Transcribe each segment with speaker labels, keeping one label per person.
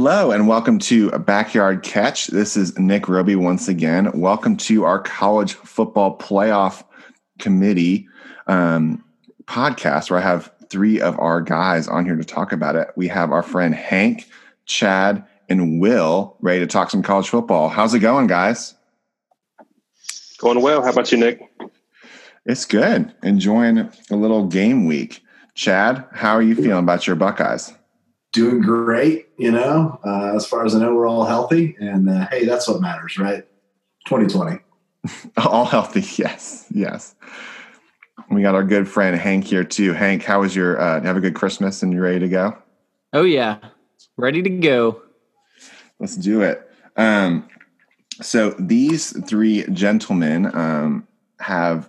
Speaker 1: Hello and welcome to Backyard Catch. This is Nick Roby once again. Welcome to our college football playoff committee um, podcast where I have three of our guys on here to talk about it. We have our friend Hank, Chad, and Will ready to talk some college football. How's it going, guys?
Speaker 2: Going well. How about you, Nick?
Speaker 1: It's good. Enjoying a little game week. Chad, how are you feeling about your Buckeyes?
Speaker 3: Doing great. You know, uh, as far as I know, we're all healthy, and uh, hey, that's what matters, right? 2020.
Speaker 1: all healthy, yes, yes. We got our good friend Hank here too. Hank, how was your? Uh, have a good Christmas, and you ready to go?
Speaker 4: Oh yeah, ready to go.
Speaker 1: Let's do it. Um, so these three gentlemen um, have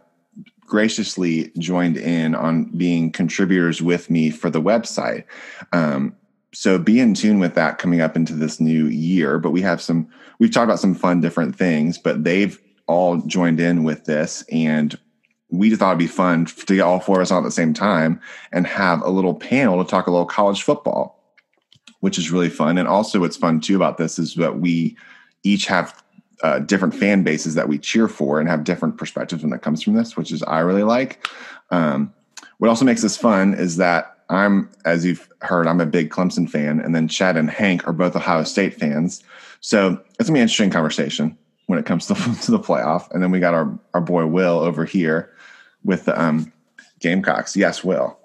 Speaker 1: graciously joined in on being contributors with me for the website. Um, so be in tune with that coming up into this new year. But we have some, we've talked about some fun different things, but they've all joined in with this. And we just thought it'd be fun to get all four of us on at the same time and have a little panel to talk a little college football, which is really fun. And also, what's fun too about this is that we each have uh, different fan bases that we cheer for and have different perspectives when that comes from this, which is I really like. Um, what also makes this fun is that I'm, as you've heard, I'm a big Clemson fan, and then Chad and Hank are both Ohio State fans. So it's gonna be an interesting conversation when it comes to, to the playoff. And then we got our our boy Will over here with the um, Gamecocks. Yes, Will.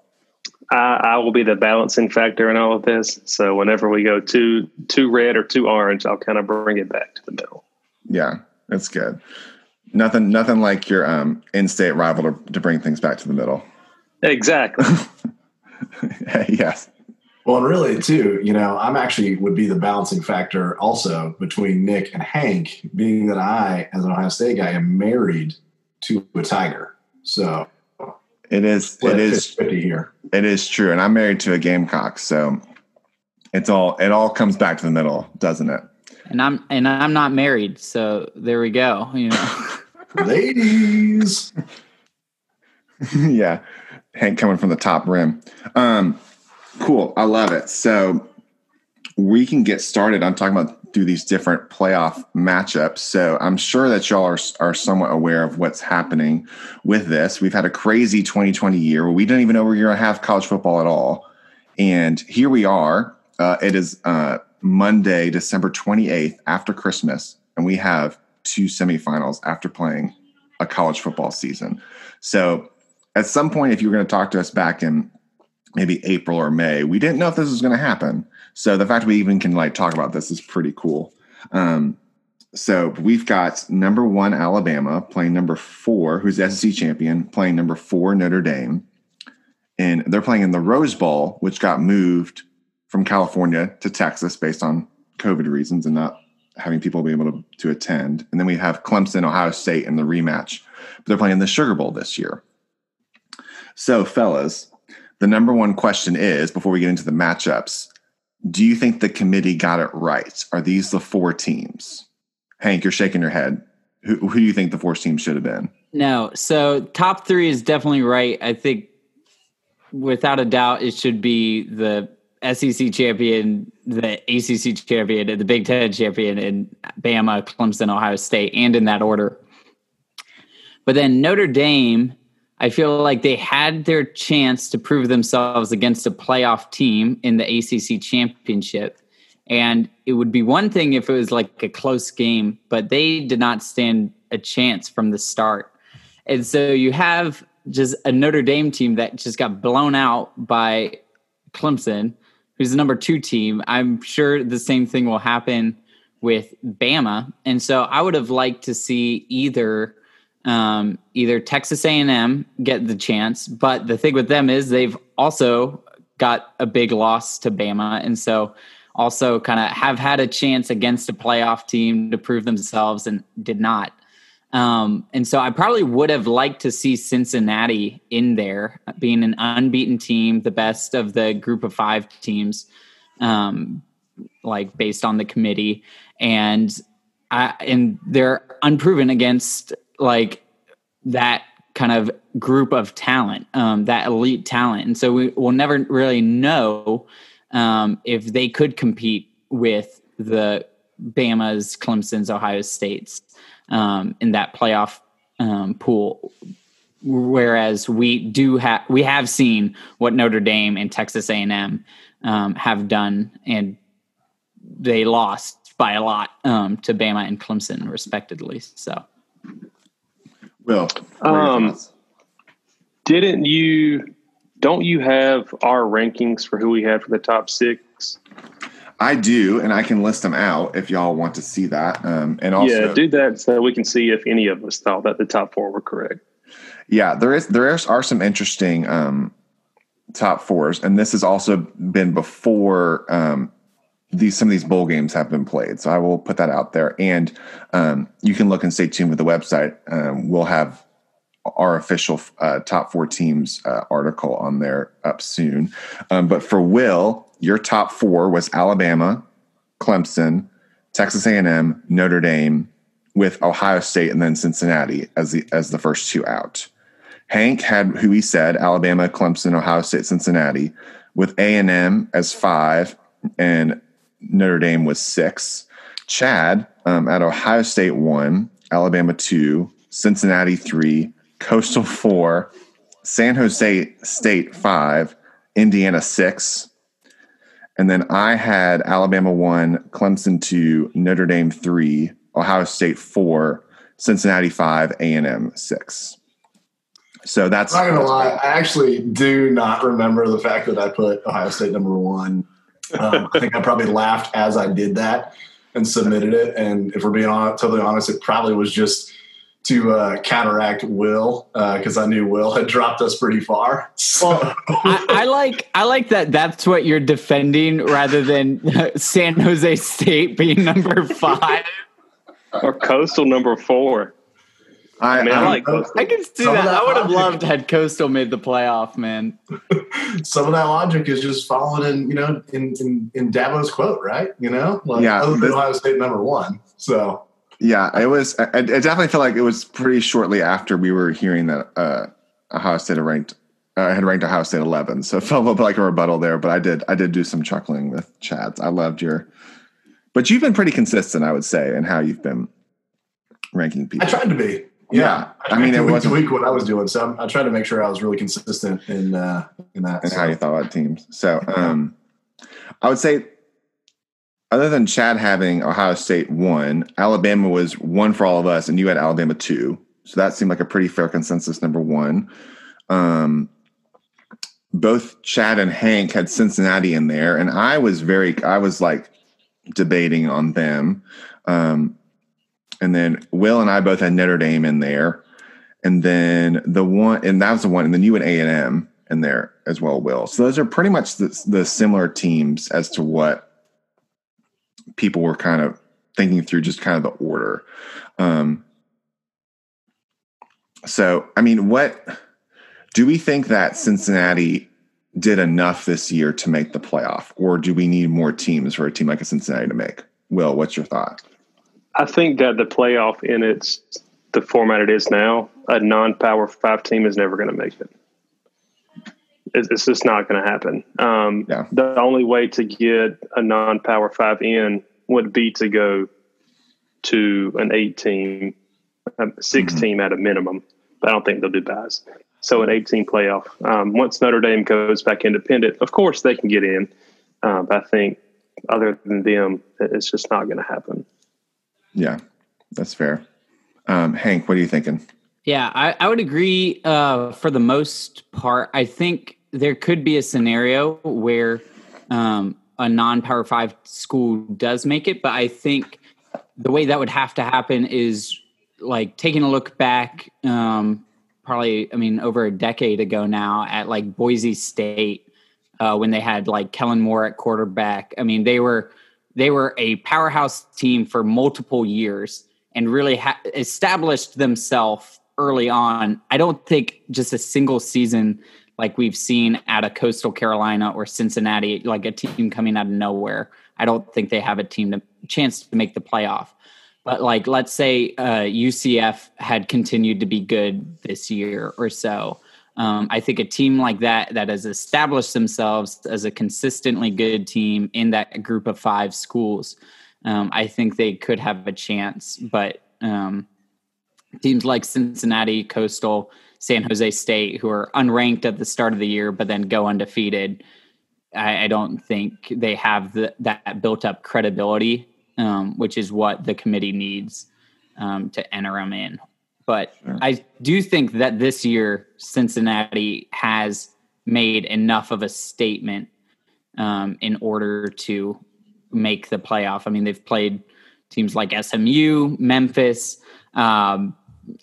Speaker 2: I, I will be the balancing factor in all of this. So whenever we go too too red or too orange, I'll kind of bring it back to the middle.
Speaker 1: Yeah, that's good. Nothing, nothing like your um, in-state rival to, to bring things back to the middle.
Speaker 2: Exactly.
Speaker 1: yes.
Speaker 3: Well, and really, too, you know, I'm actually would be the balancing factor also between Nick and Hank, being that I, as an Ohio State guy, am married to a Tiger. So
Speaker 1: it is, it is
Speaker 3: 50 here.
Speaker 1: It is true, and I'm married to a Gamecock, so it's all it all comes back to the middle, doesn't it?
Speaker 4: And I'm and I'm not married, so there we go. You know,
Speaker 3: ladies.
Speaker 1: yeah. Hank coming from the top rim. Um, cool. I love it. So we can get started on talking about through these different playoff matchups. So I'm sure that y'all are, are somewhat aware of what's happening with this. We've had a crazy 2020 year where we didn't even know we were going to have college football at all. And here we are. Uh, it is uh, Monday, December 28th after Christmas, and we have two semifinals after playing a college football season. So at some point, if you were going to talk to us back in maybe April or May, we didn't know if this was going to happen. So the fact we even can like talk about this is pretty cool. Um, so we've got number one Alabama playing number four, who's the SEC champion, playing number four Notre Dame, and they're playing in the Rose Bowl, which got moved from California to Texas based on COVID reasons and not having people be able to, to attend. And then we have Clemson, Ohio State in the rematch. But they're playing in the Sugar Bowl this year. So, fellas, the number one question is before we get into the matchups, do you think the committee got it right? Are these the four teams? Hank, you're shaking your head. Who, who do you think the four teams should have been?
Speaker 4: No. So, top three is definitely right. I think without a doubt, it should be the SEC champion, the ACC champion, and the Big Ten champion in Bama, Clemson, Ohio State, and in that order. But then Notre Dame I feel like they had their chance to prove themselves against a playoff team in the ACC championship. And it would be one thing if it was like a close game, but they did not stand a chance from the start. And so you have just a Notre Dame team that just got blown out by Clemson, who's the number two team. I'm sure the same thing will happen with Bama. And so I would have liked to see either um, either Texas A&M get the chance, but the thing with them is they've also got a big loss to Bama, and so also kind of have had a chance against a playoff team to prove themselves and did not. Um, and so I probably would have liked to see Cincinnati in there, being an unbeaten team, the best of the group of five teams, um, like based on the committee, and I, and they're unproven against like that kind of group of talent, um, that elite talent. And so we will never really know um, if they could compete with the Bama's, Clemson's, Ohio State's um, in that playoff um, pool. Whereas we do have we have seen what Notre Dame and Texas A and M um, have done, and they lost by a lot um, to Bama and Clemson, respectively. So,
Speaker 1: Will,
Speaker 2: um, didn't you? Don't you have our rankings for who we had for the top six?
Speaker 1: I do, and I can list them out if y'all want to see that. Um, and also,
Speaker 2: yeah, do that so we can see if any of us thought that the top four were correct.
Speaker 1: Yeah, there is there is, are some interesting um, top fours, and this has also been before um, these some of these bowl games have been played. So I will put that out there, and um, you can look and stay tuned with the website. Um, we'll have our official uh, top four teams uh, article on there up soon. Um, but for Will, your top four was Alabama, Clemson, Texas A&M, Notre Dame, with Ohio State and then Cincinnati as the as the first two out. Hank had who he said Alabama, Clemson, Ohio State, Cincinnati, with A and M as five and Notre Dame was six. Chad um, at Ohio State one, Alabama two, Cincinnati three, Coastal four, San Jose State five, Indiana six, and then I had Alabama one, Clemson two, Notre Dame three, Ohio State four, Cincinnati five, A and M six. So that's
Speaker 3: I'm not gonna
Speaker 1: that's
Speaker 3: lie. I actually do not remember the fact that I put Ohio State number one. Um, I think I probably laughed as I did that and submitted it. And if we're being honest, totally honest, it probably was just to uh, counteract Will because uh, I knew Will had dropped us pretty far. So.
Speaker 4: Well, I, I, like I like that. That's what you're defending rather than San Jose State being number five
Speaker 2: or Coastal number four.
Speaker 1: I,
Speaker 2: I mean, I, I like
Speaker 4: Coastal. I can see that. that. I would have loved had Coastal made the playoff, man.
Speaker 3: Some of that logic is just followed in, you know, in in, in Dabo's quote, right? You know, like,
Speaker 1: yeah,
Speaker 3: other than Ohio State number one. So
Speaker 1: yeah, it was. I, I definitely feel like it was pretty shortly after we were hearing that uh, Ohio State had ranked. I uh, had ranked Ohio State 11, so it felt like a rebuttal there. But I did, I did do some chuckling with Chad's. I loved your, but you've been pretty consistent, I would say, in how you've been ranking people.
Speaker 3: I tried to be.
Speaker 1: Yeah.
Speaker 3: I, I mean, it was a week what I was doing, so I tried to make sure I was really consistent in uh, in that
Speaker 1: and
Speaker 3: so.
Speaker 1: how you thought about teams. So, um, I would say, other than Chad having Ohio State one, Alabama was one for all of us, and you had Alabama two. So that seemed like a pretty fair consensus. Number one, um, both Chad and Hank had Cincinnati in there, and I was very, I was like debating on them. Um, and then Will and I both had Notre Dame in there, and then the one, and that was the one, and then you and A and M in there as well, Will. So those are pretty much the, the similar teams as to what people were kind of thinking through, just kind of the order. Um, so, I mean, what do we think that Cincinnati did enough this year to make the playoff, or do we need more teams for a team like a Cincinnati to make? Will, what's your thought?
Speaker 2: I think that the playoff in its the format it is now, a non-power five team is never going to make it. It's, just not going to happen. Um,
Speaker 1: yeah.
Speaker 2: The only way to get a non-power five in would be to go to an eight team, a 6 mm-hmm. team at a minimum. But I don't think they'll do buys. So an 18 playoff. Um, once Notre Dame goes back independent, of course they can get in. Uh, but I think other than them, it's just not going to happen.
Speaker 1: Yeah, that's fair. Um, Hank, what are you thinking?
Speaker 4: Yeah, I, I would agree uh, for the most part. I think there could be a scenario where um, a non Power Five school does make it, but I think the way that would have to happen is like taking a look back, um, probably, I mean, over a decade ago now at like Boise State uh, when they had like Kellen Moore at quarterback. I mean, they were they were a powerhouse team for multiple years and really ha- established themselves early on. I don't think just a single season like we've seen at a Coastal Carolina or Cincinnati, like a team coming out of nowhere. I don't think they have a team to chance to make the playoff. But like, let's say uh, UCF had continued to be good this year or so. Um, I think a team like that that has established themselves as a consistently good team in that group of five schools, um, I think they could have a chance. But um, teams like Cincinnati, Coastal, San Jose State, who are unranked at the start of the year but then go undefeated, I, I don't think they have the, that built up credibility, um, which is what the committee needs um, to enter them in. But sure. I do think that this year Cincinnati has made enough of a statement um, in order to make the playoff. I mean, they've played teams like SMU, Memphis. Um,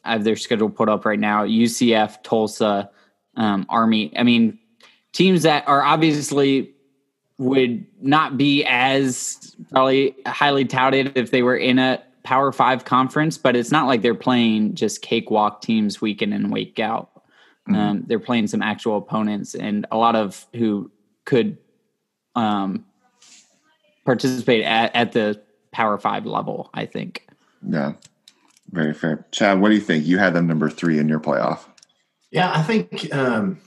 Speaker 4: I have their schedule put up right now. UCF, Tulsa, um, Army. I mean, teams that are obviously would not be as probably highly touted if they were in a Power Five conference, but it's not like they're playing just cakewalk teams week in and week out. Mm-hmm. Um, they're playing some actual opponents, and a lot of who could um, participate at, at the Power Five level. I think.
Speaker 1: Yeah, very fair. Chad, what do you think? You had them number three in your playoff.
Speaker 3: Yeah, I think. Um,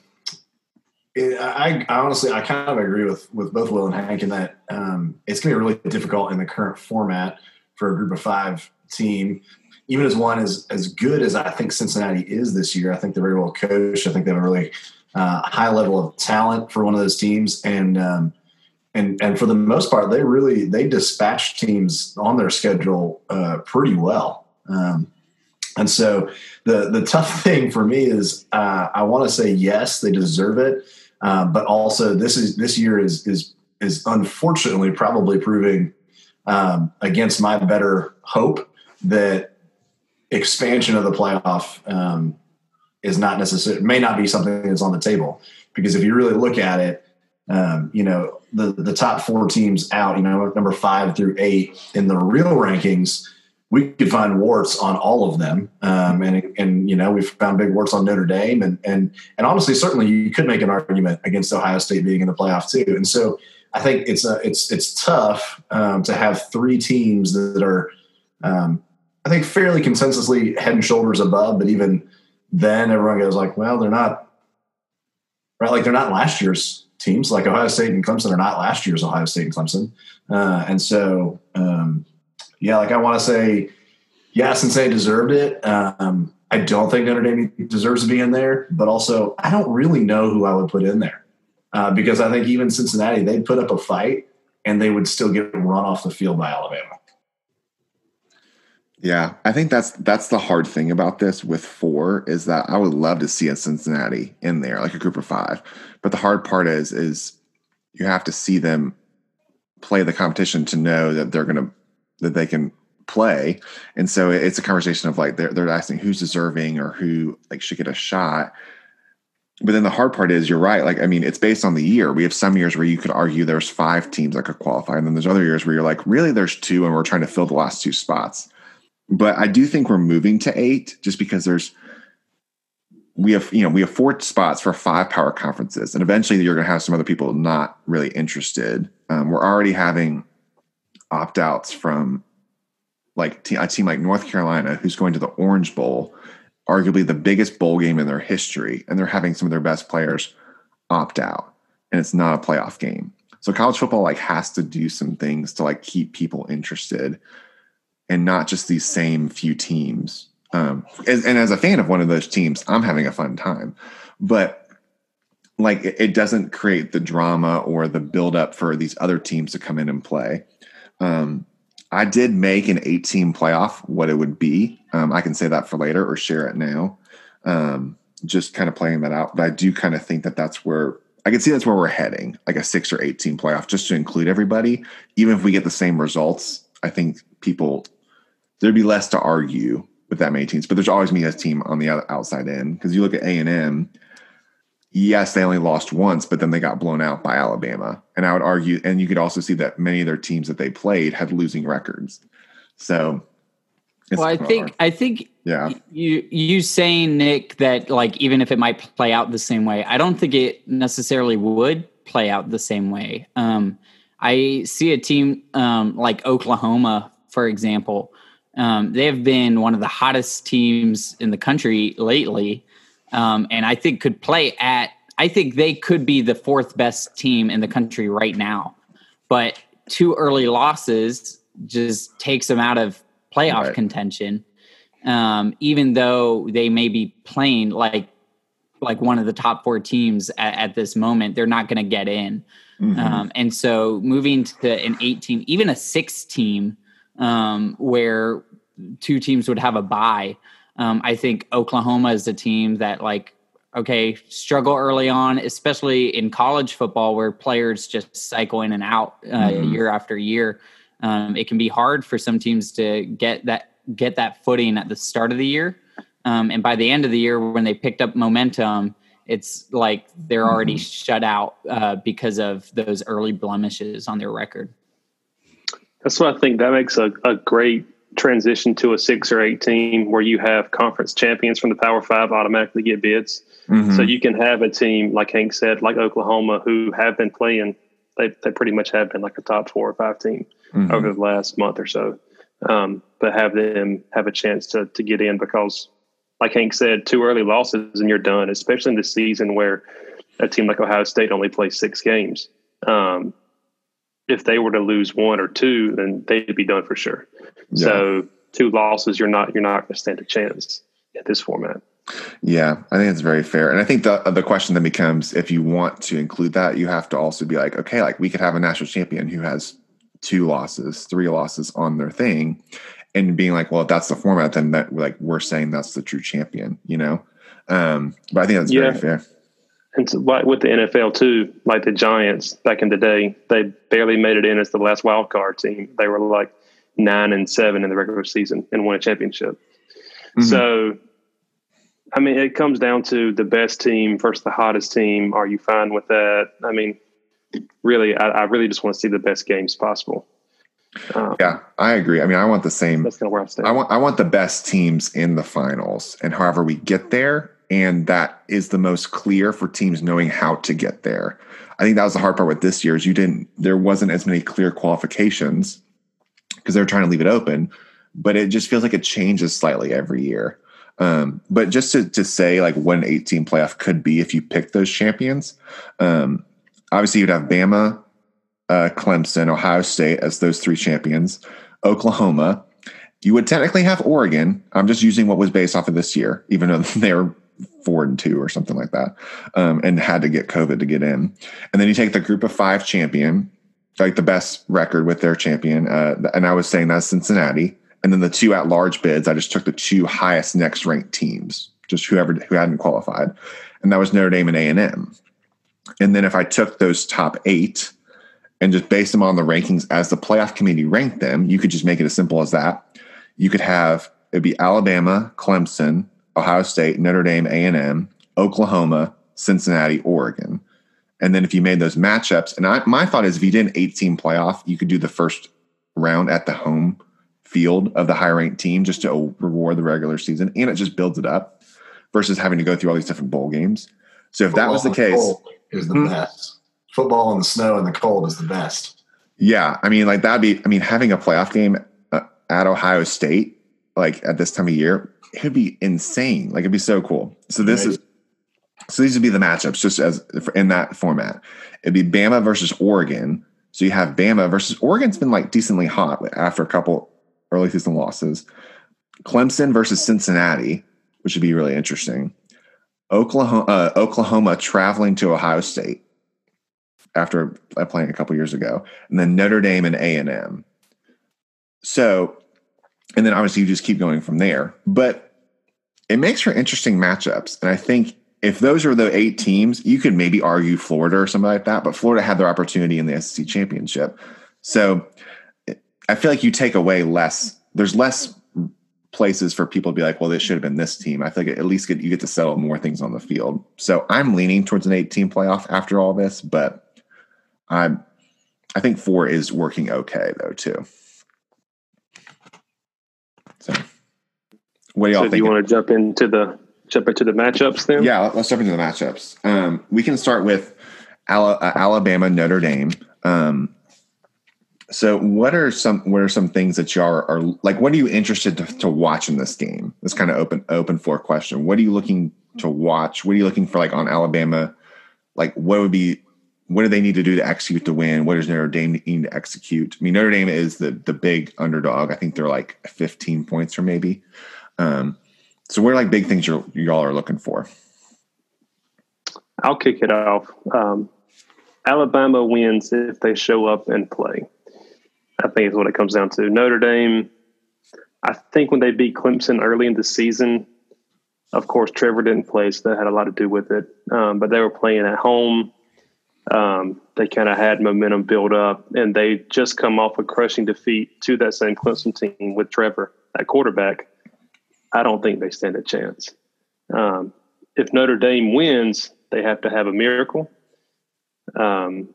Speaker 3: it, I, I, honestly, I kind of agree with with both Will and Hank in that um, it's going to be really difficult in the current format for a group of five team. Even as one as as good as I think Cincinnati is this year, I think they're very well coached. I think they have a really uh, high level of talent for one of those teams, and um, and and for the most part, they really they dispatch teams on their schedule uh, pretty well. Um, and so the the tough thing for me is uh, I want to say yes, they deserve it, uh, but also this is this year is is is unfortunately probably proving um, against my better hope that expansion of the playoff um, is not necessary may not be something that's on the table. Because if you really look at it um, you know the the top four teams out you know number five through eight in the real rankings we could find warts on all of them. Um, and and you know we've found big warts on Notre Dame. And and and honestly certainly you could make an argument against Ohio State being in the playoff too. And so I think it's a, it's it's tough um, to have three teams that are, um, I think, fairly consensusly head and shoulders above. But even then, everyone goes like, well, they're not right. Like they're not last year's teams. Like Ohio State and Clemson are not last year's Ohio State and Clemson. Uh, and so, um, yeah, like I want to say, yeah, Cincinnati deserved it. Um, I don't think Notre Dame deserves to be in there, but also I don't really know who I would put in there uh, because I think even Cincinnati they'd put up a fight and they would still get run off the field by Alabama.
Speaker 1: Yeah, I think that's that's the hard thing about this with four is that I would love to see a Cincinnati in there, like a group of five. But the hard part is is you have to see them play the competition to know that they're gonna that they can play. And so it's a conversation of like they're they're asking who's deserving or who like should get a shot but then the hard part is you're right. Like, I mean, it's based on the year. We have some years where you could argue there's five teams that could qualify. And then there's other years where you're like, really, there's two, and we're trying to fill the last two spots. But I do think we're moving to eight just because there's, we have, you know, we have four spots for five power conferences. And eventually you're going to have some other people not really interested. Um, we're already having opt outs from like a team like North Carolina who's going to the Orange Bowl arguably the biggest bowl game in their history, and they're having some of their best players opt out, and it's not a playoff game. So college football like has to do some things to like keep people interested, and not just these same few teams. Um, and, and as a fan of one of those teams, I'm having a fun time, but like it, it doesn't create the drama or the build up for these other teams to come in and play. Um, I did make an 18 playoff what it would be. Um, I can say that for later or share it now. Um, just kind of playing that out. But I do kind of think that that's where I can see that's where we're heading, like a six or 18 playoff, just to include everybody. Even if we get the same results, I think people, there'd be less to argue with that many teams. But there's always me as team on the outside end because you look at A&M yes, they only lost once, but then they got blown out by Alabama. And I would argue, and you could also see that many of their teams that they played had losing records. So,
Speaker 4: well, I think hard. I think yeah, you you saying Nick that like even if it might play out the same way, I don't think it necessarily would play out the same way. Um, I see a team um, like Oklahoma, for example. Um, they have been one of the hottest teams in the country lately um, and I think could play at. I think they could be the fourth best team in the country right now, but two early losses just takes them out of playoff right. contention. Um, even though they may be playing like like one of the top four teams at, at this moment, they're not going to get in. Mm-hmm. Um, and so moving to an eight team, even a six team, um, where two teams would have a bye. Um, I think Oklahoma is a team that like okay struggle early on, especially in college football where players just cycle in and out uh, mm-hmm. year after year. Um, it can be hard for some teams to get that get that footing at the start of the year, um, and by the end of the year when they picked up momentum, it's like they're already mm-hmm. shut out uh, because of those early blemishes on their record.
Speaker 2: That's what I think. That makes a, a great transition to a six or eight team where you have conference champions from the Power Five automatically get bids. Mm-hmm. So you can have a team like Hank said, like Oklahoma, who have been playing. They they pretty much have been like a top four or five team mm-hmm. over the last month or so. Um, but have them have a chance to to get in because, like Hank said, two early losses and you're done. Especially in the season where a team like Ohio State only plays six games. Um, if they were to lose one or two, then they'd be done for sure. Yeah. So two losses, you're not you're not going to stand a chance at this format.
Speaker 1: Yeah, I think it's very fair, and I think the the question then becomes if you want to include that, you have to also be like, okay, like we could have a national champion who has two losses, three losses on their thing, and being like, well, if that's the format, then that like we're saying that's the true champion, you know. Um, but I think that's yeah. very fair
Speaker 2: and so, like with the NFL too, like the Giants back in the day, they barely made it in as the last wild card team. They were like nine and seven in the regular season and won a championship. Mm-hmm. So, I mean, it comes down to the best team versus the hottest team. Are you fine with that? I mean, really, I, I really just want to see the best games possible.
Speaker 1: Um, yeah, I agree. I mean, I want the same.
Speaker 2: That's kind of where I stand.
Speaker 1: I want I want the best teams in the finals, and however we get there, and that is the most clear for teams knowing how to get there. I think that was the hard part with this year is you didn't there wasn't as many clear qualifications because they're trying to leave it open, but it just feels like it changes slightly every year. Um, but just to, to say like what an 18 playoff could be if you pick those champions, um, obviously you'd have Bama, uh, Clemson, Ohio State as those three champions, Oklahoma. You would technically have Oregon. I'm just using what was based off of this year, even though they're four and two or something like that, um, and had to get COVID to get in. And then you take the group of five champion, like the best record with their champion, uh, and I was saying that's Cincinnati. And then the two at large bids, I just took the two highest next ranked teams, just whoever who hadn't qualified, and that was Notre Dame and A and M. And then if I took those top eight and just based them on the rankings as the playoff committee ranked them, you could just make it as simple as that. You could have it'd be Alabama, Clemson, Ohio State, Notre Dame, A&M, Oklahoma, Cincinnati, Oregon. And then if you made those matchups, and I, my thought is if you did an 18 playoff, you could do the first round at the home field of the higher ranked team just to reward the regular season. And it just builds it up versus having to go through all these different bowl games. So if Football that was the case,
Speaker 3: is the hmm. best. Football in the snow and the cold is the best.
Speaker 1: Yeah. I mean, like that'd be, I mean, having a playoff game uh, at Ohio State, like at this time of year, it would be insane. Like it'd be so cool. So this right. is so these would be the matchups just as in that format. It'd be Bama versus Oregon. So you have Bama versus Oregon's been like decently hot after a couple early season losses. Clemson versus Cincinnati, which would be really interesting. Oklahoma, uh, Oklahoma traveling to Ohio State after playing a couple years ago, and then Notre Dame and A and M. So and then obviously you just keep going from there. But it makes for interesting matchups. And I think if those are the eight teams, you could maybe argue Florida or something like that. But Florida had their opportunity in the SEC championship. So I feel like you take away less, there's less places for people to be like, well, this should have been this team. I feel like at least you get to settle more things on the field. So I'm leaning towards an eight team playoff after all this, but I'm, I think four is working okay though, too. So, what do y'all so think?
Speaker 2: Do you want to jump into the jump into the matchups then?
Speaker 1: Yeah, let's jump into the matchups. Um, we can start with uh, Alabama Notre Dame. Um, so, what are some what are some things that y'all are, are like? What are you interested to, to, watch in this game? This kind of open open floor question. What are you looking to watch? What are you looking for, like on Alabama? Like, what would be what do they need to do to execute the win? What does Notre Dame need to execute? I mean, Notre Dame is the the big underdog. I think they're like 15 points or maybe. Um, so, what are like big things you y'all are looking for?
Speaker 2: I'll kick it off. Um, Alabama wins if they show up and play. I think is what it comes down to. Notre Dame, I think when they beat Clemson early in the season, of course Trevor didn't play, so that had a lot to do with it. Um, but they were playing at home. Um, they kind of had momentum build up, and they just come off a crushing defeat to that same Clemson team with Trevor at quarterback. I don't think they stand a chance. Um, if Notre Dame wins, they have to have a miracle. Um,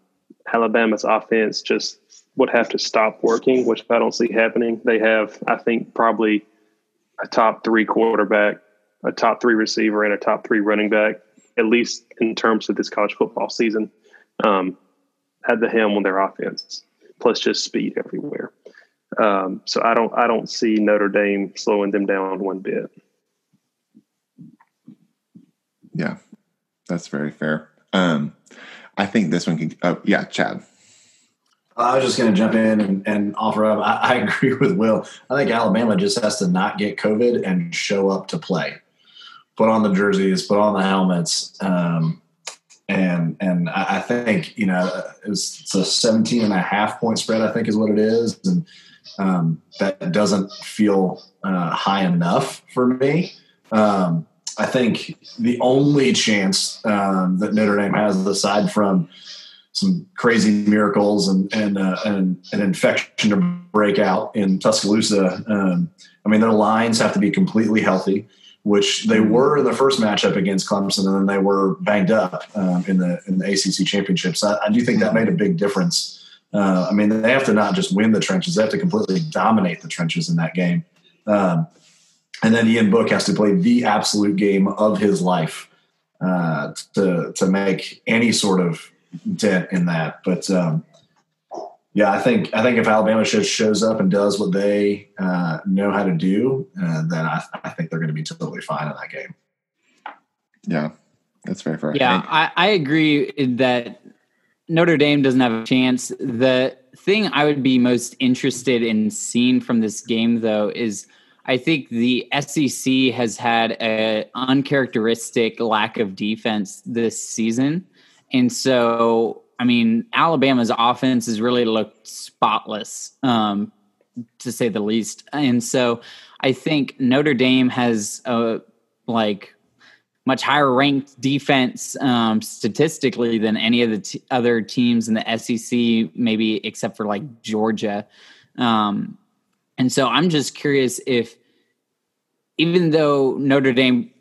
Speaker 2: Alabama's offense just would have to stop working, which I don't see happening. They have, I think, probably a top three quarterback, a top three receiver, and a top three running back, at least in terms of this college football season, um, at the helm on their offense, plus just speed everywhere. Um, so I don't, I don't see Notre Dame slowing them down one bit.
Speaker 1: Yeah, that's very fair. Um, I think this one can. Oh, yeah, Chad.
Speaker 3: I was just going to jump in and, and offer up. I, I, agree with Will. I think Alabama just has to not get COVID and show up to play. Put on the jerseys, put on the helmets, um, and and I think you know it's, it's, a 17 and a half point spread. I think is what it is, and um, that doesn't feel uh, high enough for me. Um, I think the only chance um, that Notre Dame has, aside from some crazy miracles and and, uh, and an infection to break out in Tuscaloosa, um, I mean their lines have to be completely healthy, which they mm-hmm. were in the first matchup against Clemson, and then they were banged up um, in the in the ACC championships. I, I do think that made a big difference. Uh, I mean, they have to not just win the trenches; they have to completely dominate the trenches in that game. Um, and then Ian Book has to play the absolute game of his life uh, to to make any sort of dent in that. But um, yeah, I think I think if Alabama just shows up and does what they uh, know how to do, uh, then I, I, think they're going to be totally fine in that game.
Speaker 1: Yeah, that's very fair.
Speaker 4: Yeah, I, I agree that Notre Dame doesn't have a chance. The thing I would be most interested in seeing from this game, though, is – I think the SEC has had an uncharacteristic lack of defense this season. And so, I mean, Alabama's offense has really looked spotless, um, to say the least. And so I think Notre Dame has a like much higher ranked defense um, statistically than any of the t- other teams in the SEC, maybe except for like Georgia. Um, and so I'm just curious if, even though Notre Dame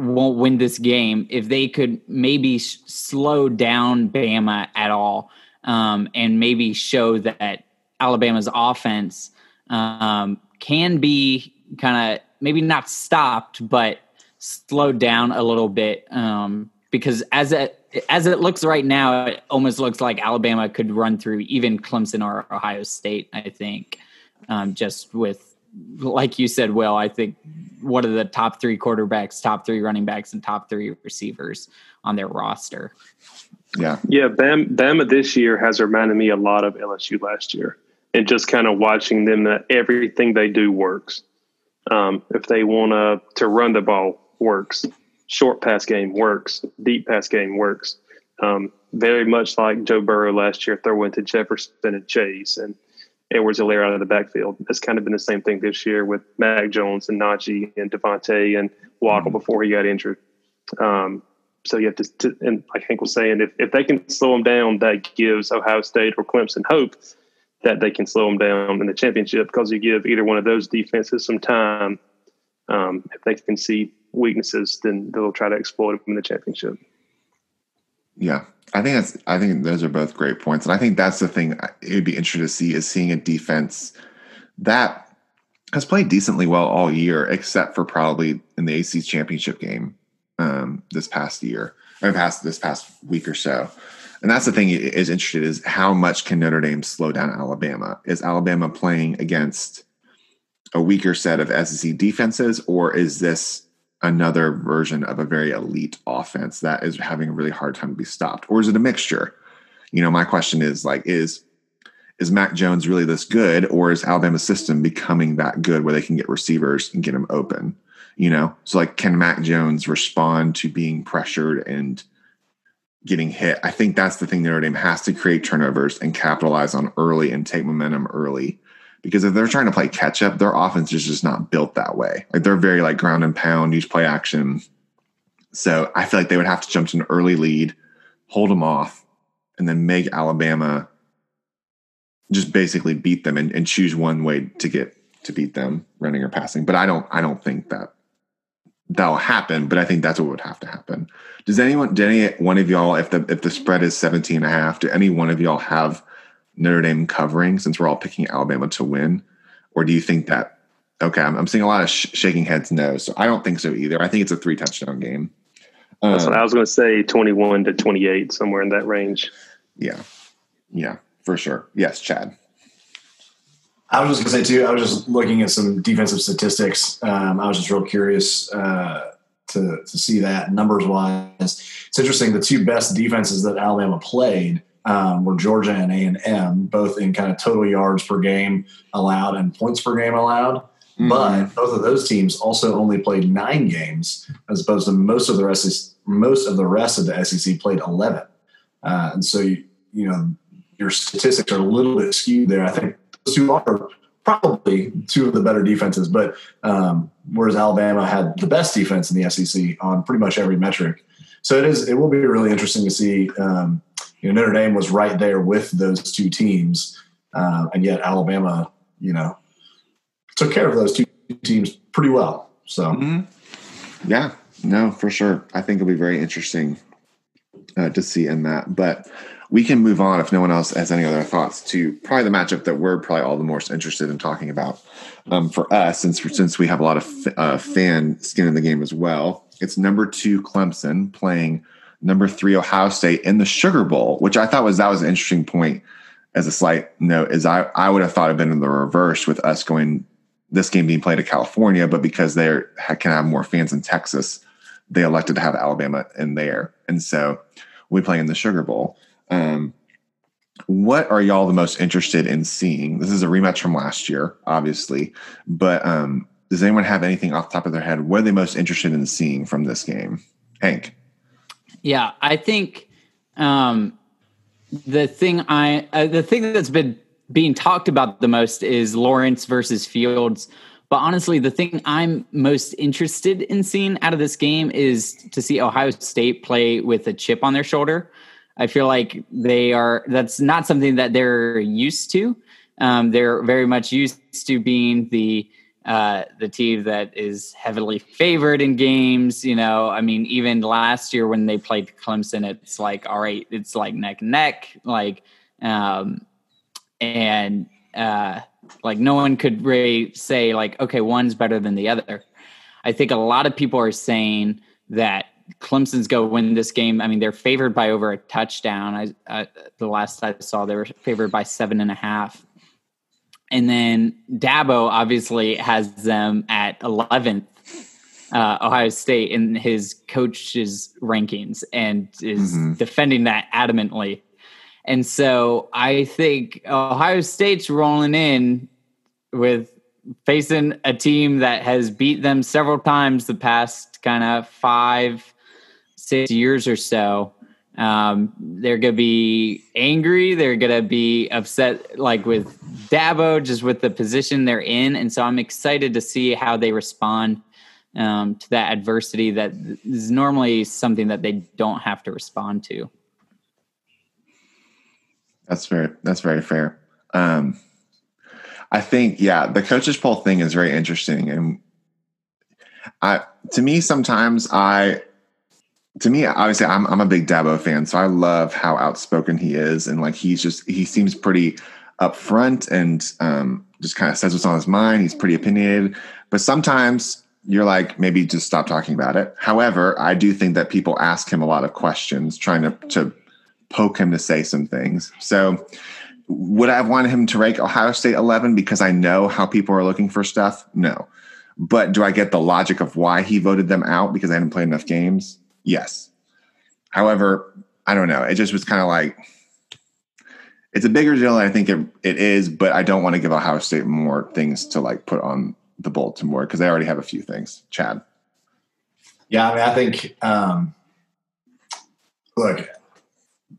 Speaker 4: won't win this game, if they could maybe sh- slow down Bama at all um, and maybe show that Alabama's offense um, can be kind of maybe not stopped, but slowed down a little bit. Um, because as it as it looks right now, it almost looks like Alabama could run through even Clemson or Ohio State. I think um, just with like you said, Will, I think one of the top three quarterbacks, top three running backs, and top three receivers on their roster.
Speaker 1: Yeah.
Speaker 2: Yeah. Bam, Bama this year has reminded me a lot of LSU last year. And just kind of watching them that everything they do works. Um, if they want to to run the ball, works. Short pass game works. Deep pass game works. Um, very much like Joe Burrow last year, throwing to Jefferson and Chase and Edwards-Helaire out of the backfield. It's kind of been the same thing this year with Mac Jones and Najee and DeVonta and Waddle mm-hmm. before he got injured. Um, so you have to, to, and like Hank was saying, if, if they can slow them down, that gives Ohio State or Clemson hope that they can slow them down in the championship because you give either one of those defenses some time. Um, if they can see weaknesses, then they'll try to exploit them in the championship.
Speaker 1: Yeah, I think that's. I think those are both great points, and I think that's the thing. It would be interesting to see is seeing a defense that has played decently well all year, except for probably in the AC championship game um, this past year, or past this past week or so. And that's the thing is interested is how much can Notre Dame slow down Alabama? Is Alabama playing against a weaker set of SEC defenses, or is this another version of a very elite offense that is having a really hard time to be stopped, or is it a mixture? You know, my question is like, is is Mac Jones really this good, or is Alabama's system becoming that good where they can get receivers and get them open? You know, so like, can Mac Jones respond to being pressured and getting hit? I think that's the thing Notre Dame has to create turnovers and capitalize on early and take momentum early. Because if they're trying to play catch up, their offense is just not built that way. Like they're very like ground and pound, use play action. So I feel like they would have to jump to an early lead, hold them off, and then make Alabama just basically beat them and, and choose one way to get to beat them, running or passing. But I don't I don't think that that'll happen, but I think that's what would have to happen. Does anyone, did any one of y'all, if the if the spread is 17 and a half, do any one of y'all have Notre Dame covering since we're all picking Alabama to win? Or do you think that, okay, I'm, I'm seeing a lot of sh- shaking heads no. So I don't think so either. I think it's a three touchdown game.
Speaker 2: Um, That's what I was going to say 21 to 28, somewhere in that range.
Speaker 1: Yeah. Yeah, for sure. Yes, Chad.
Speaker 3: I was just gonna say too. I was just looking at some defensive statistics. Um, I was just real curious uh, to to see that numbers wise. It's interesting. The two best defenses that Alabama played um, were Georgia and A and M, both in kind of total yards per game allowed and points per game allowed. Mm-hmm. But both of those teams also only played nine games, as opposed to most of the rest. Most of the rest of the SEC played eleven, uh, and so you, you know your statistics are a little bit skewed there. I think those two are probably two of the better defenses. But um, whereas Alabama had the best defense in the SEC on pretty much every metric, so it is it will be really interesting to see. Um, you know, Notre Dame was right there with those two teams, uh, and yet Alabama, you know, took care of those two teams pretty well. So,
Speaker 1: mm-hmm. yeah, no, for sure. I think it'll be very interesting uh, to see in that, but we can move on if no one else has any other thoughts to probably the matchup that we're probably all the most interested in talking about um, for us since since we have a lot of uh, fan skin in the game as well. It's number two Clemson playing number three Ohio State in the Sugar Bowl, which I thought was that was an interesting point. As a slight note, is I I would have thought it been in the reverse with us going this game being played in California, but because they can have more fans in Texas, they elected to have Alabama in there, and so we play in the Sugar Bowl. Um, what are y'all the most interested in seeing? This is a rematch from last year, obviously, but um, does anyone have anything off the top of their head? What are they most interested in seeing from this game? Hank.
Speaker 4: Yeah, I think um, the thing I uh, the thing that's been being talked about the most is Lawrence versus Fields. But honestly, the thing I'm most interested in seeing out of this game is to see Ohio State play with a chip on their shoulder. I feel like they are. That's not something that they're used to. Um, they're very much used to being the uh, the team that is heavily favored in games. You know, I mean, even last year when they played Clemson, it's like, all right, it's like neck and neck, like, um, and uh, like no one could really say like, okay, one's better than the other. I think a lot of people are saying that Clemson's go win this game. I mean, they're favored by over a touchdown. I, uh, the last I saw, they were favored by seven and a half. And then Dabo obviously has them at 11th, uh, Ohio State, in his coach's rankings and is mm-hmm. defending that adamantly. And so I think Ohio State's rolling in with facing a team that has beat them several times the past kind of five six years or so, um, they're to be angry. They're to be upset, like with Dabo, just with the position they're in. And so I'm excited to see how they respond um, to that adversity that is normally something that they don't have to respond to.
Speaker 1: That's very that's very fair. Um, I think yeah, the coaches poll thing is very interesting, and I to me sometimes I to me, obviously, I'm I'm a big Dabo fan, so I love how outspoken he is, and like he's just he seems pretty upfront and um, just kind of says what's on his mind. He's pretty opinionated, but sometimes you're like maybe just stop talking about it. However, I do think that people ask him a lot of questions, trying to to poke him to say some things. So, would I have wanted him to rank Ohio State 11 because I know how people are looking for stuff? No. But do I get the logic of why he voted them out because they hadn't played enough games? Yes. However, I don't know. It just was kind of like it's a bigger deal than I think it, it is, but I don't want to give Ohio State more things to like put on the Baltimore because they already have a few things. Chad.
Speaker 3: Yeah, I mean, I think um, look,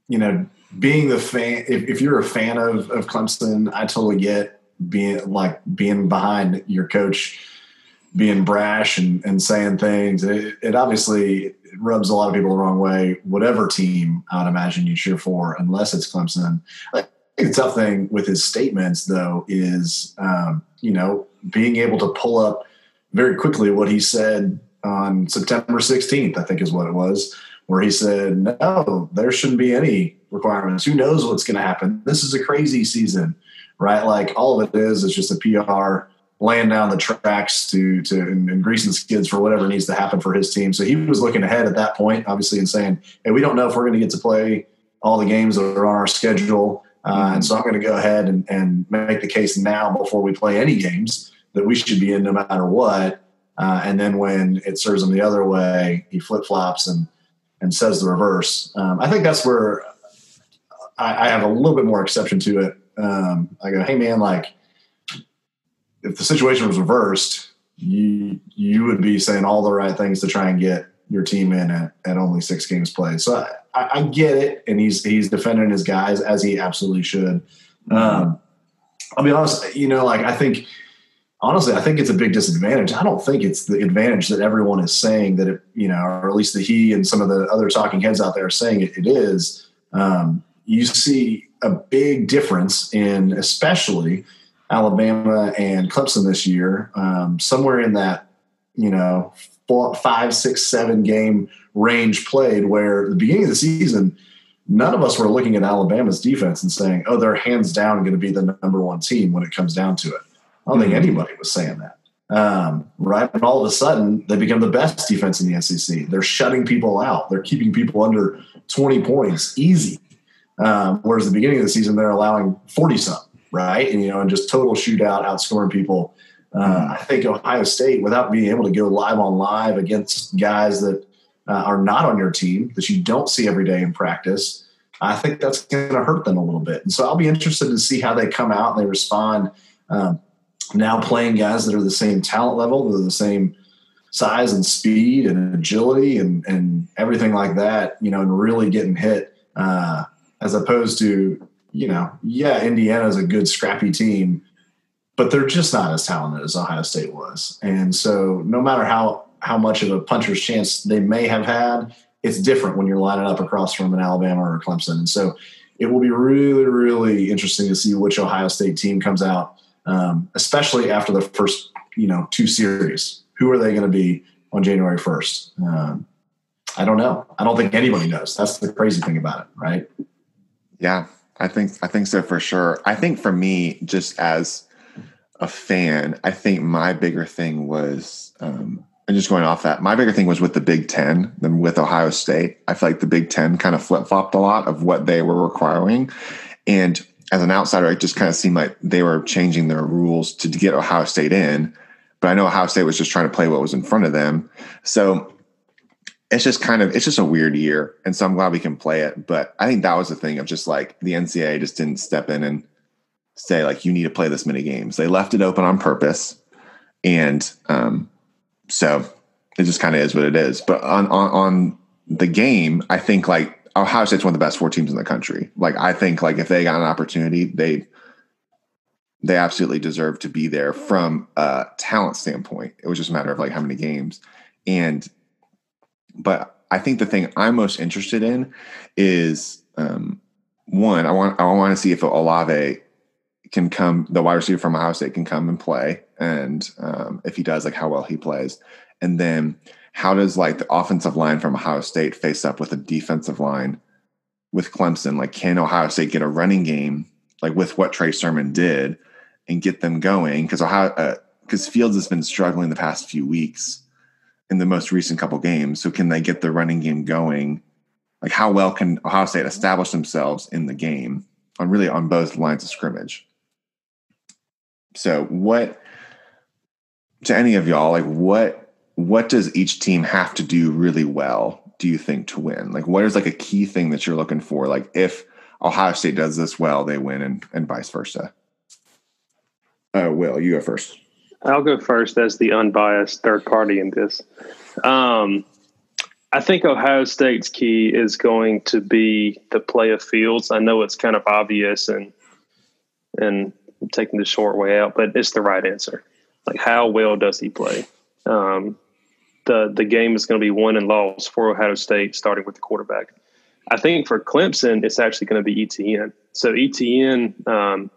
Speaker 3: you know, being the fan, if, if you're a fan of, of Clemson, I totally get being like being behind your coach, being brash and, and saying things. It, it obviously rubs a lot of people the wrong way. Whatever team I would imagine you cheer for, unless it's Clemson. I think the tough thing with his statements, though, is um, you know being able to pull up very quickly what he said on September 16th. I think is what it was where he said, no, there shouldn't be any requirements. Who knows what's going to happen? This is a crazy season, right? Like all of it is, is just a PR laying down the tracks to, to and, and greasing skids for whatever needs to happen for his team. So he was looking ahead at that point, obviously, and saying, hey, we don't know if we're going to get to play all the games that are on our schedule. Uh, and so I'm going to go ahead and, and make the case now before we play any games that we should be in no matter what. Uh, and then when it serves him the other way, he flip flops and and says the reverse. Um, I think that's where I, I, have a little bit more exception to it. Um, I go, hey man, like if the situation was reversed, you you would be saying all the right things to try and get your team in at, at only six games played. So I, I, get it, and he's he's defending his guys as he absolutely should. Um, I'll be honest, you know, like I think honestly, I think it's a big disadvantage. I don't think it's the advantage that everyone is saying that it, you know, or at least that he and some of the other talking heads out there are saying it, it is. Um, you see a big difference in, especially Alabama and Clemson this year, um, somewhere in that, you know, four, five, six, seven game range played, where the beginning of the season, none of us were looking at Alabama's defense and saying, oh, they're hands down going to be the number one team when it comes down to it I don't think mm-hmm. anybody was saying that. Um, right? And all of a sudden, they become the best defense in the SEC. They're shutting people out. They're keeping people under 20 points easy. Um, whereas the beginning of the season, they're allowing 40 something, right? And, you know, and just total shootout, outscoring people. Uh. I think Ohio State, without being able to go live on live against guys that uh, are not on your team, that you don't see every day in practice, I think that's going to hurt them a little bit. And so I'll be interested to see how they come out and they respond. Um, now playing guys that are the same talent level, they're the same size and speed and agility and, and everything like that, you know, and really getting hit uh, as opposed to, you know, yeah, Indiana is a good scrappy team, but they're just not as talented as Ohio State was. And so no matter how, how much of a puncher's chance they may have had, it's different when you're lining up across from an Alabama or a Clemson. And so it will be really, really interesting to see which Ohio State team comes out um, especially after the first you know two series. Who are they going to be on January first? Um, I don't know. I don't think anybody knows. That's the crazy thing about it, right?
Speaker 1: Yeah, I think I think so for sure. I think for me, just as a fan, I think my bigger thing was, um, and just going off that, my bigger thing was with the Big Ten than with Ohio State. I feel like the Big Ten kind of flip flopped a lot of what they were requiring, and as an outsider, it just kind of seemed like they were changing their rules to, to get Ohio State in. But I know Ohio State was just trying to play what was in front of them. So it's just kind of it's just a weird year. And so I'm glad we can play it. But I think that was the thing of just like the NCAA just didn't step in and say like you need to play this many games. They left it open on purpose. And um, so it just kind of is what it is. But on, on on the game, I think like Ohio State's one of the best four teams in the country. Like I think like if they got an opportunity, they they absolutely deserve to be there from a talent standpoint. It was just a matter of like how many games. And but I think the thing I'm most interested in is um, one, I want I want to see if Olave can come, the wide receiver from Ohio State can come and play, and um, if he does, like how well he plays, and then how does like the offensive line from Ohio State face up with a defensive line with Clemson? Like, can Ohio State get a running game like with what Trey Sermon did and get them going? Because Ohio, because uh, Fields has been struggling the past few weeks in the most recent couple games. So, can they get the running game going? Like, how well can Ohio State establish themselves in the game on really on both lines of scrimmage? So, what to any of y'all, like what what does each team have to do really well? Do you think to win? Like, what is like a key thing that you're looking for? Like, if Ohio State does this well, they win, and and vice versa. Uh, Will, you go first.
Speaker 2: I'll go first as the unbiased third party in this. Um, I think Ohio State's key is going to be the play of Fields. I know it's kind of obvious and and taking the short way out, but it's the right answer. Like, how well does he play? Um, the the game is going to be won and lost for Ohio State, starting with the quarterback. I think for Clemson, it's actually going to be Etienne. So Etienne, um,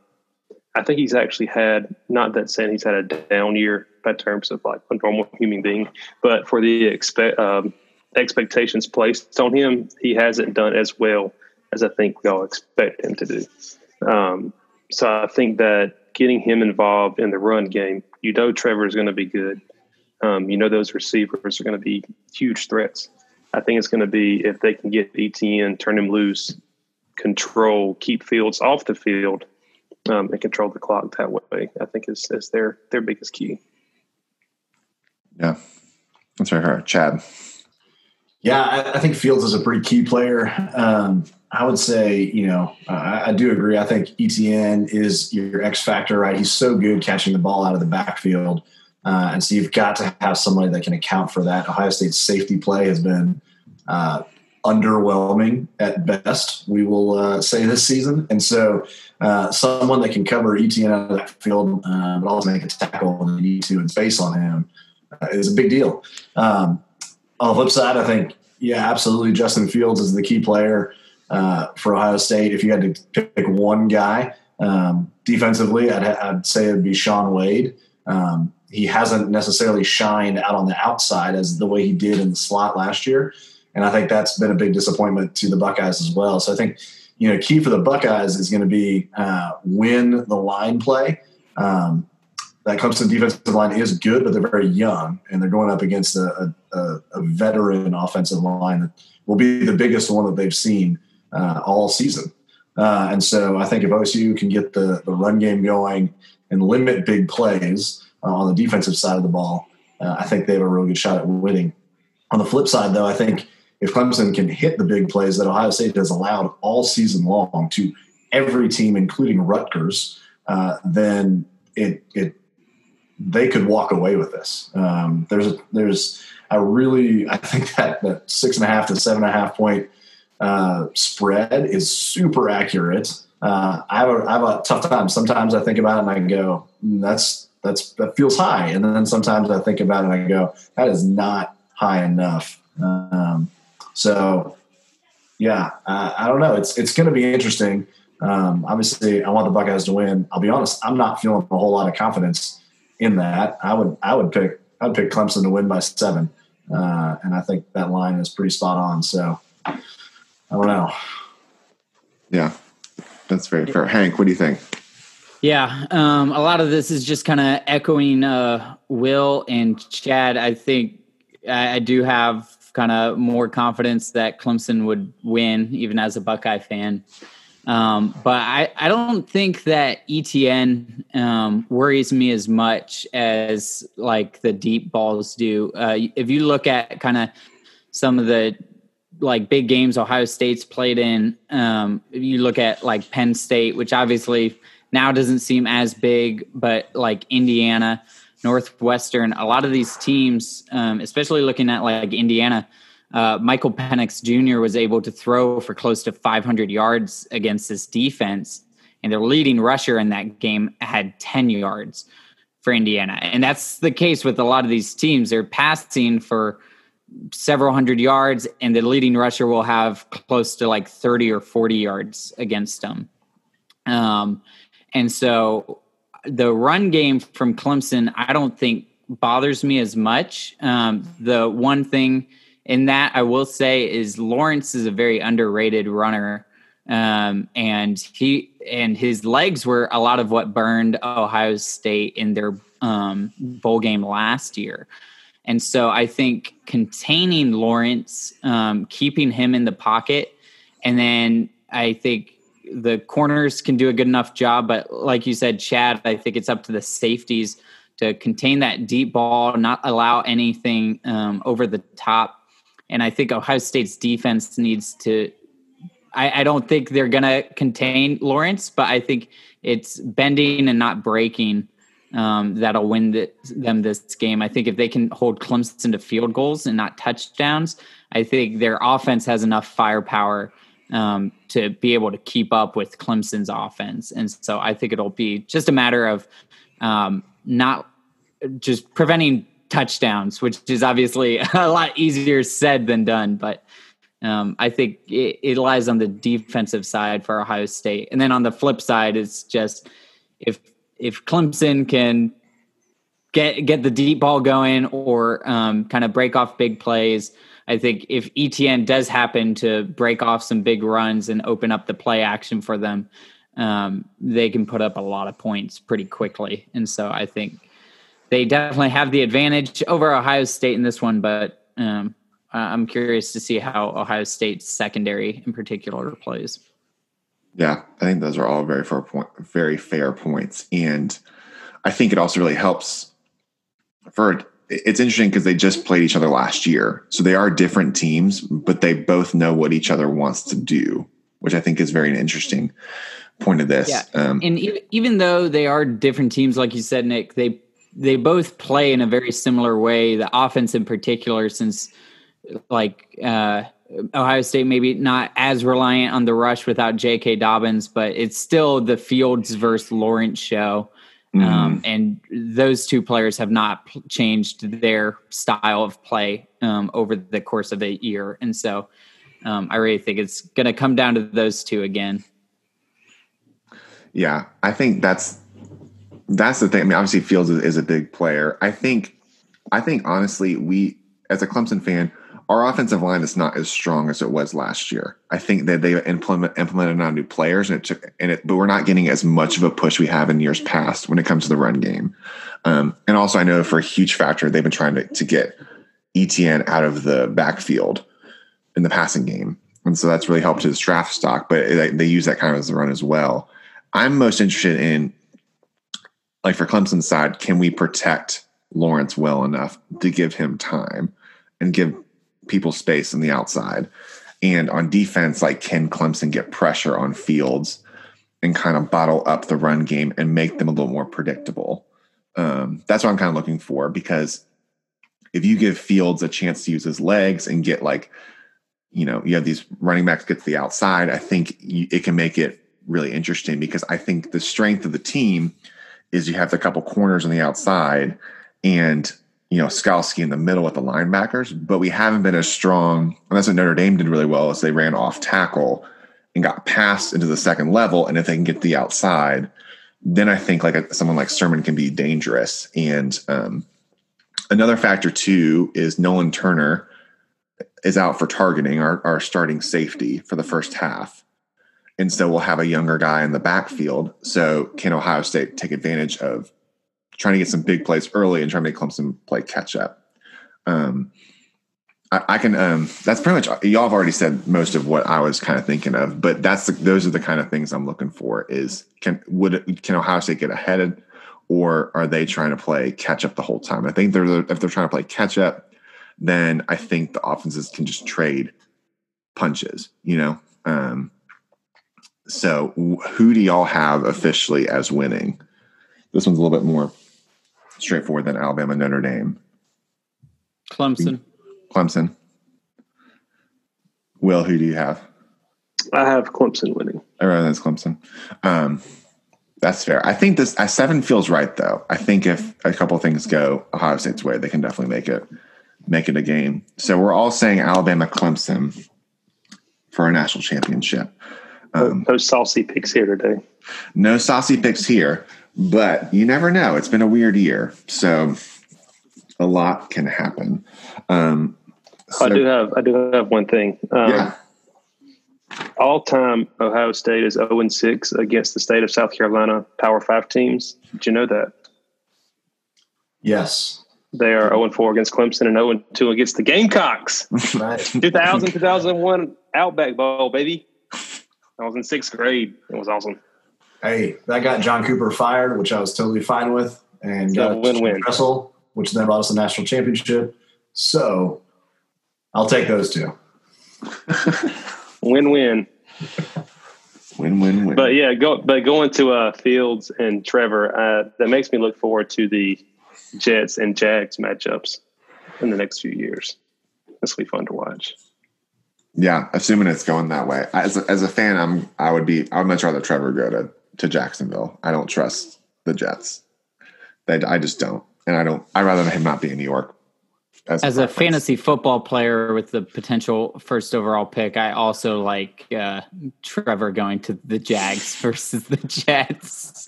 Speaker 2: I think he's actually had not that saying he's had a down year by terms of like a normal human being, but for the expect um, expectations placed on him, he hasn't done as well as I think we all expect him to do. Um, so I think that getting him involved in the run game, you know, Trevor is going to be good. Um, you know, those receivers are going to be huge threats. I think it's going to be if they can get Etienne, turn him loose, control, keep Fields off the field, um, and control the clock that way. I think is is their their biggest key.
Speaker 1: Yeah, that's right. Her Chad.
Speaker 3: Yeah, I, I, think Fields is a pretty key player. Um, I would say, you know, I, I, do agree. I think Etienne is your X factor, right? He's so good catching the ball out of the backfield. Uh, and so you've got to have somebody that can account for that. Ohio State's safety play has been uh, underwhelming at best, we will uh, say this season. And so uh, someone that can cover Etienne out of that field, uh, but also make a tackle when you need to and space on him uh, is a big deal. Um, on the flip side, I think, yeah, absolutely. Justin Fields is the key player for Ohio State. If you had to pick one guy um, defensively, I'd, I'd, say it'd be Shaun Wade. Um, he hasn't necessarily shined out on the outside as the way he did in the slot last year. And I think that's been a big disappointment to the Buckeyes as well. So I think, you know, key for the Buckeyes is going to be uh, win the line play. Um, that Clemson defensive line is good, but they're very young, and they're going up against a, a, a veteran offensive line that will be the biggest one that they've seen uh, all season. Uh, and so I think if OSU can get the, the run game going and limit big plays, uh, on the defensive side of the ball, uh, I think they have a really good shot at winning. On the flip side, though, I think if Clemson can hit the big plays that Ohio State has allowed all season long to every team, including Rutgers, uh, then it it they could walk away with this. Um, there's a, there's a really I think that that six and a half to seven and a half point uh, spread is super accurate. Uh, I, have a, I have a tough time. Sometimes I think about it and I go, mm, that's that's that feels high. And then sometimes I think about it and I go, that is not high enough. Um, so yeah, uh, I don't know. It's it's going to be interesting. Um, obviously, I want the Buckeyes to win. I'll be honest, I'm not feeling a whole lot of confidence in that. I would I would pick I'd pick Clemson to win by seven, uh, and I think that line is pretty spot on. So I don't know.
Speaker 1: Yeah, that's very fair. Hank, what do you think?
Speaker 4: Yeah, um, a lot of this is just kind of echoing uh, Will and Chad. I think I, I do have kind of more confidence that Clemson would win, even as a Buckeye fan. Um, but I, I don't think that Etienne um, worries me as much as like the deep balls do. Uh, if you look at kind of some of the like big games Ohio State's played in, um, if you look at like Penn State, which obviously now doesn't seem as big, but like Indiana, Northwestern, a lot of these teams, um, especially looking at like Indiana, uh, Michael Penix Jr. was able to throw for close to 500 yards against this defense, and their leading rusher in that game had 10 yards for Indiana. And that's the case with a lot of these teams. They're passing for several hundred yards, and the leading rusher will have close to like 30 or 40 yards against them. Um, and so the run game from Clemson, I don't think bothers me as much. Um, the one thing in that I will say is Lawrence is a very underrated runner. Um, and he and his legs were a lot of what burned Ohio State in their um, bowl game last year. And so I think containing Lawrence, um, keeping him in the pocket, and then I think the corners can do a good enough job, but like you said, Chad, I think it's up to the safeties to contain that deep ball, not allow anything um, over the top. And I think Ohio State's defense needs to. I, I don't think they're going to contain Lawrence, but I think it's bending and not breaking um, that'll win the, them this game. I think if they can hold Clemson to field goals and not touchdowns, I think their offense has enough firepower um, to be able to keep up with Clemson's offense. And so I think it'll be just a matter of um, not just preventing touchdowns, which is obviously a lot easier said than done. But um, I think it, it lies on the defensive side for Ohio State. And then on the flip side, it's just if if Clemson can get get the deep ball going or um, kind of break off big plays. I think if Etienne does happen to break off some big runs and open up the play action for them, um, they can put up a lot of points pretty quickly. And so I think they definitely have the advantage over Ohio State in this one. But um, I'm curious to see how Ohio State's secondary in particular plays.
Speaker 1: Yeah, I think those are all very fair point, very fair points, and I think it also really helps. For it's interesting because they just played each other last year, so they are different teams, but they both know what each other wants to do, which I think is very interesting point of this.
Speaker 4: Yeah, um, and even though they are different teams, like you said, Nick, they they both play in a very similar way. The offense, in particular, since like. uh Ohio State maybe not as reliant on the rush without J.K. Dobbins, but it's still the Fields versus Lawrence show. Mm. Um, and those two players have not p- changed their style of play um, over the course of a year. And so um, I really think it's going to come down to those two again.
Speaker 1: Yeah, I think that's that's the thing. I mean, obviously Fields is, is a big player. I think, I think honestly, we as a Clemson fan, our offensive line is not as strong as it was last year. I think that they implement, implemented on new players, and it took and it, but we're not getting as much of a push we have in years past when it comes to the run game. Um, and also, I know for a huge factor, they've been trying to, to get Etienne out of the backfield in the passing game, and so that's really helped his draft stock. But it, they use that kind of as a run as well. I'm most interested in, like for Clemson's side, can we protect Lawrence well enough to give him time and give people space on the outside. And on defense, like can Clemson get pressure on Fields and kind of bottle up the run game and make them a little more predictable? Um, that's what I'm kind of looking for because if you give Fields a chance to use his legs and get like, you know, you have these running backs get to the outside, I think you, it can make it really interesting because I think the strength of the team is you have the couple corners on the outside and you know, Skalski in the middle with the linebackers, but we haven't been as strong. And that's what Notre Dame did really well is they ran off tackle and got passed into the second level. And if they can get the outside, then I think like a, someone like Sermon can be dangerous. And um, another factor too is Nolan Turner is out for targeting our, our starting safety for the first half. And so we'll have a younger guy in the backfield. So can Ohio State take advantage of trying to get some big plays early and trying to make Clemson play catch up. Um, I, I, can. Um, that's pretty much y'all have already said most of what I was kind of thinking of, but that's the, those are the kind of things I'm looking for. Is can would can Ohio State get ahead, or are they trying to play catch up the whole time? I think they're if they're trying to play catch up, then I think the offenses can just trade punches. You know. Um, so who do y'all have officially as winning? This one's a little bit more straightforward than Alabama Notre Dame.
Speaker 4: Clemson.
Speaker 1: Clemson. Will, who do you have?
Speaker 2: I have Clemson winning.
Speaker 1: I rather that's Clemson. Um, that's fair. I think this seven feels right though. I think if a couple things go Ohio State's way, they can definitely make it make it a game. So we're all saying Alabama Clemson for a national championship.
Speaker 2: Um, no saucy picks here today.
Speaker 1: No saucy picks here. But you never know. It's been a weird year. So a lot can happen. Um,
Speaker 2: so, I do have I do have one thing. Um, yeah. All time Ohio State is 0 and 6 against the state of South Carolina Power 5 teams. Did you know that?
Speaker 3: Yes.
Speaker 2: They are 0 and 4 against Clemson and 0 and 2 against the Gamecocks. 2000 2001 Outback Bowl, baby. I was in sixth grade. It was awesome
Speaker 3: hey, that got John Cooper fired, which I was totally fine with. and
Speaker 2: So
Speaker 3: got a
Speaker 2: win-win.
Speaker 3: Tressel, which then brought us the national championship. So I'll take those two.
Speaker 2: Win win.
Speaker 1: Win win win.
Speaker 2: But yeah, go but going to uh, Fields and Trevor, uh, that makes me look forward to the Jets and Jags matchups in the next few years. This will be fun to watch.
Speaker 1: Yeah, assuming it's going that way. As a, as a fan, I'm I would be I would much rather Trevor go to to Jacksonville. I don't trust the Jets. They, I just don't, and I don't. I rather him not be in New York.
Speaker 4: As a
Speaker 1: preference.
Speaker 4: fantasy football player with the potential first overall pick, I also like uh, Trevor going to the Jags versus the Jets.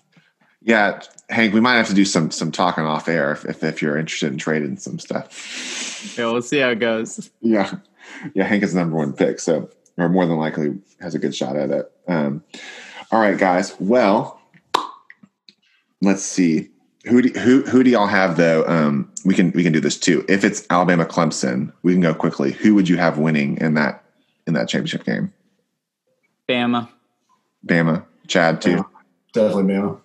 Speaker 1: yeah, Hank, we might have to do some some talking off air if if, if you're interested in trading some stuff.
Speaker 4: Yeah, we'll see how it goes.
Speaker 1: Yeah, yeah, Hank is the number one pick, so or more than likely has a good shot at it. Um, all right, guys. Well, let's see. Who do, who who do y'all have though? Um, we can we can do this too. If it's Alabama Clemson, we can go quickly. Who would you have winning in that in that championship game?
Speaker 4: Bama.
Speaker 1: Bama, Chad too.
Speaker 3: Definitely Bama.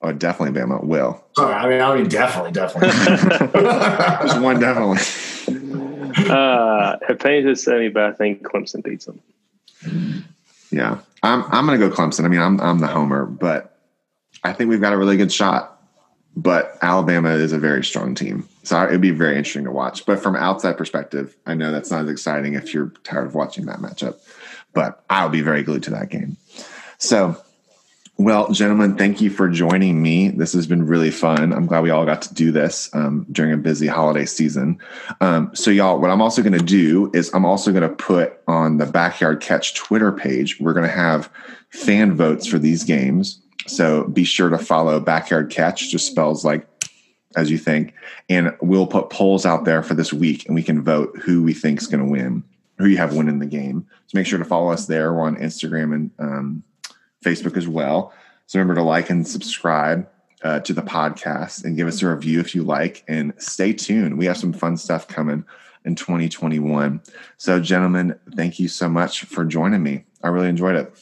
Speaker 1: Oh, definitely Bama. Will
Speaker 3: Sorry, I mean, I mean, definitely, definitely.
Speaker 1: there's one definitely.
Speaker 2: Uh, it pains to say, but I think Clemson beats them.
Speaker 1: Yeah, I'm I'm gonna go Clemson. I mean, I'm I'm the homer, but I think we've got a really good shot. But Alabama is a very strong team, so it'd be very interesting to watch. But from outside perspective, I know that's not as exciting if you're tired of watching that matchup. But I'll be very glued to that game. So, well, gentlemen, thank you for joining me. This has been really fun. I'm glad we all got to do this um, during a busy holiday season. Um, so, y'all, what I'm also going to do is I'm also going to put on the Backyard Catch Twitter page, we're going to have fan votes for these games. So, be sure to follow Backyard Catch, just spells like as you think. And we'll put polls out there for this week and we can vote who we think is going to win, who you have winning the game. So, make sure to follow us there. We're on Instagram and um, Facebook as well. So, remember to like and subscribe uh, to the podcast and give us a review if you like. And stay tuned. We have some fun stuff coming in 2021. So, gentlemen, thank you so much for joining me. I really enjoyed it.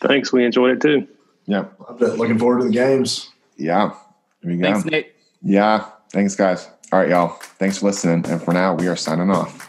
Speaker 2: Thanks. We enjoyed it too.
Speaker 1: Yeah.
Speaker 3: Loved it. Looking forward to the games.
Speaker 1: Yeah. Here we go.
Speaker 4: Thanks, Nick.
Speaker 1: Yeah. Thanks, guys. All right, y'all. Thanks for listening. And for now, we are signing off.